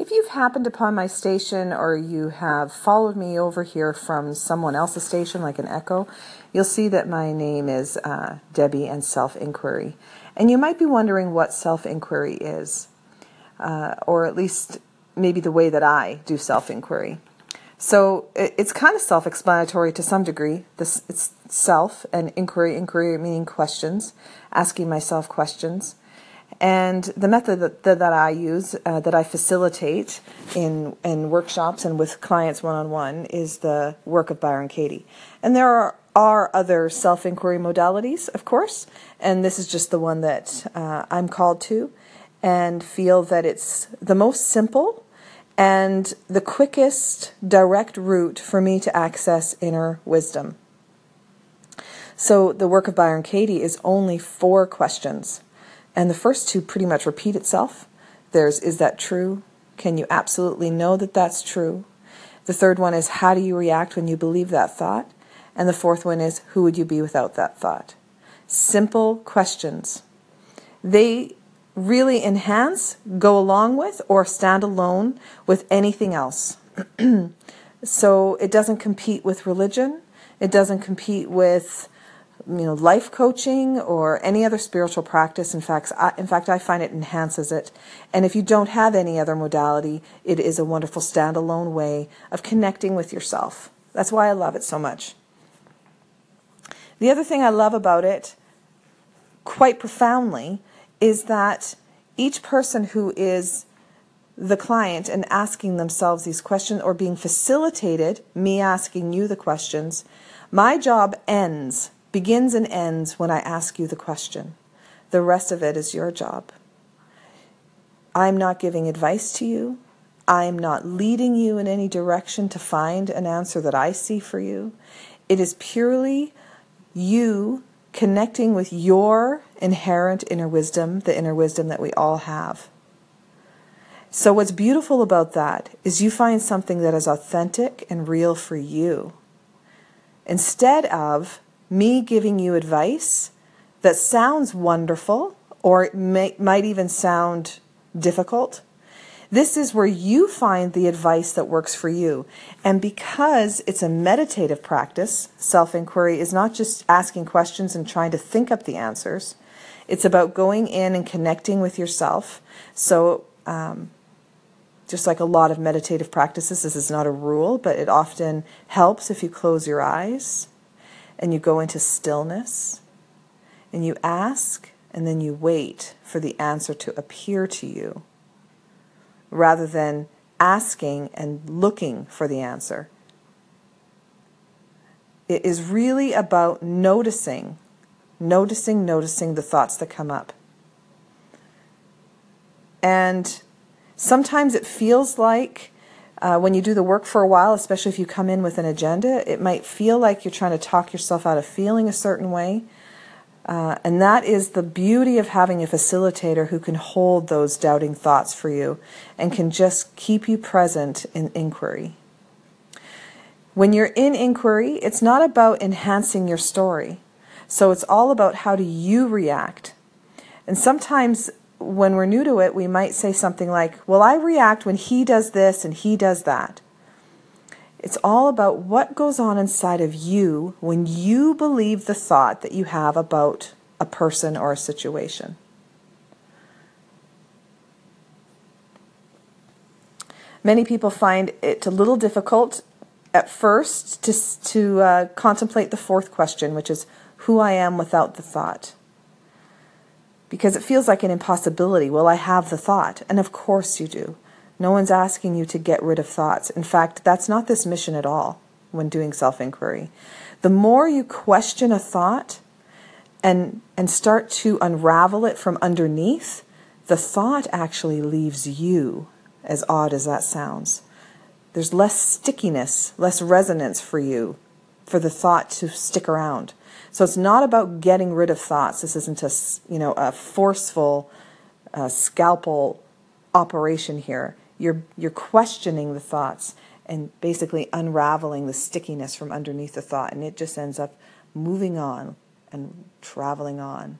If you've happened upon my station or you have followed me over here from someone else's station, like an echo, you'll see that my name is uh, Debbie and Self Inquiry. And you might be wondering what self inquiry is, uh, or at least maybe the way that I do self inquiry. So it's kind of self explanatory to some degree. This, it's self and inquiry, inquiry meaning questions, asking myself questions. And the method that, that, that I use, uh, that I facilitate in, in workshops and with clients one on one, is the work of Byron Katie. And there are, are other self inquiry modalities, of course, and this is just the one that uh, I'm called to and feel that it's the most simple and the quickest direct route for me to access inner wisdom. So, the work of Byron Katie is only four questions. And the first two pretty much repeat itself. There's, is that true? Can you absolutely know that that's true? The third one is, how do you react when you believe that thought? And the fourth one is, who would you be without that thought? Simple questions. They really enhance, go along with, or stand alone with anything else. so it doesn't compete with religion. It doesn't compete with you know life coaching or any other spiritual practice. In fact I, in fact I find it enhances it. And if you don't have any other modality it is a wonderful standalone way of connecting with yourself. That's why I love it so much. The other thing I love about it quite profoundly is that each person who is the client and asking themselves these questions or being facilitated me asking you the questions my job ends begins and ends when I ask you the question. The rest of it is your job. I'm not giving advice to you. I'm not leading you in any direction to find an answer that I see for you. It is purely you connecting with your inherent inner wisdom, the inner wisdom that we all have. So, what's beautiful about that is you find something that is authentic and real for you instead of me giving you advice that sounds wonderful or may, might even sound difficult. This is where you find the advice that works for you. And because it's a meditative practice, self inquiry is not just asking questions and trying to think up the answers, it's about going in and connecting with yourself. So, um, just like a lot of meditative practices, this is not a rule, but it often helps if you close your eyes and you go into stillness and you ask and then you wait for the answer to appear to you rather than asking and looking for the answer. It is really about noticing, noticing, noticing the thoughts that come up. And sometimes it feels like uh, when you do the work for a while, especially if you come in with an agenda, it might feel like you're trying to talk yourself out of feeling a certain way. Uh, and that is the beauty of having a facilitator who can hold those doubting thoughts for you and can just keep you present in inquiry. When you're in inquiry, it's not about enhancing your story. So it's all about how do you react. And sometimes when we're new to it, we might say something like, Well, I react when he does this and he does that. It's all about what goes on inside of you when you believe the thought that you have about a person or a situation. Many people find it a little difficult at first to, to uh, contemplate the fourth question, which is who I am without the thought because it feels like an impossibility. Well, I have the thought. And of course you do. No one's asking you to get rid of thoughts. In fact, that's not this mission at all when doing self inquiry. The more you question a thought and, and start to unravel it from underneath, the thought actually leaves you, as odd as that sounds. There's less stickiness, less resonance for you, for the thought to stick around. So it's not about getting rid of thoughts. This isn't a you know a forceful uh, scalpel operation here. You're you're questioning the thoughts and basically unraveling the stickiness from underneath the thought, and it just ends up moving on and traveling on.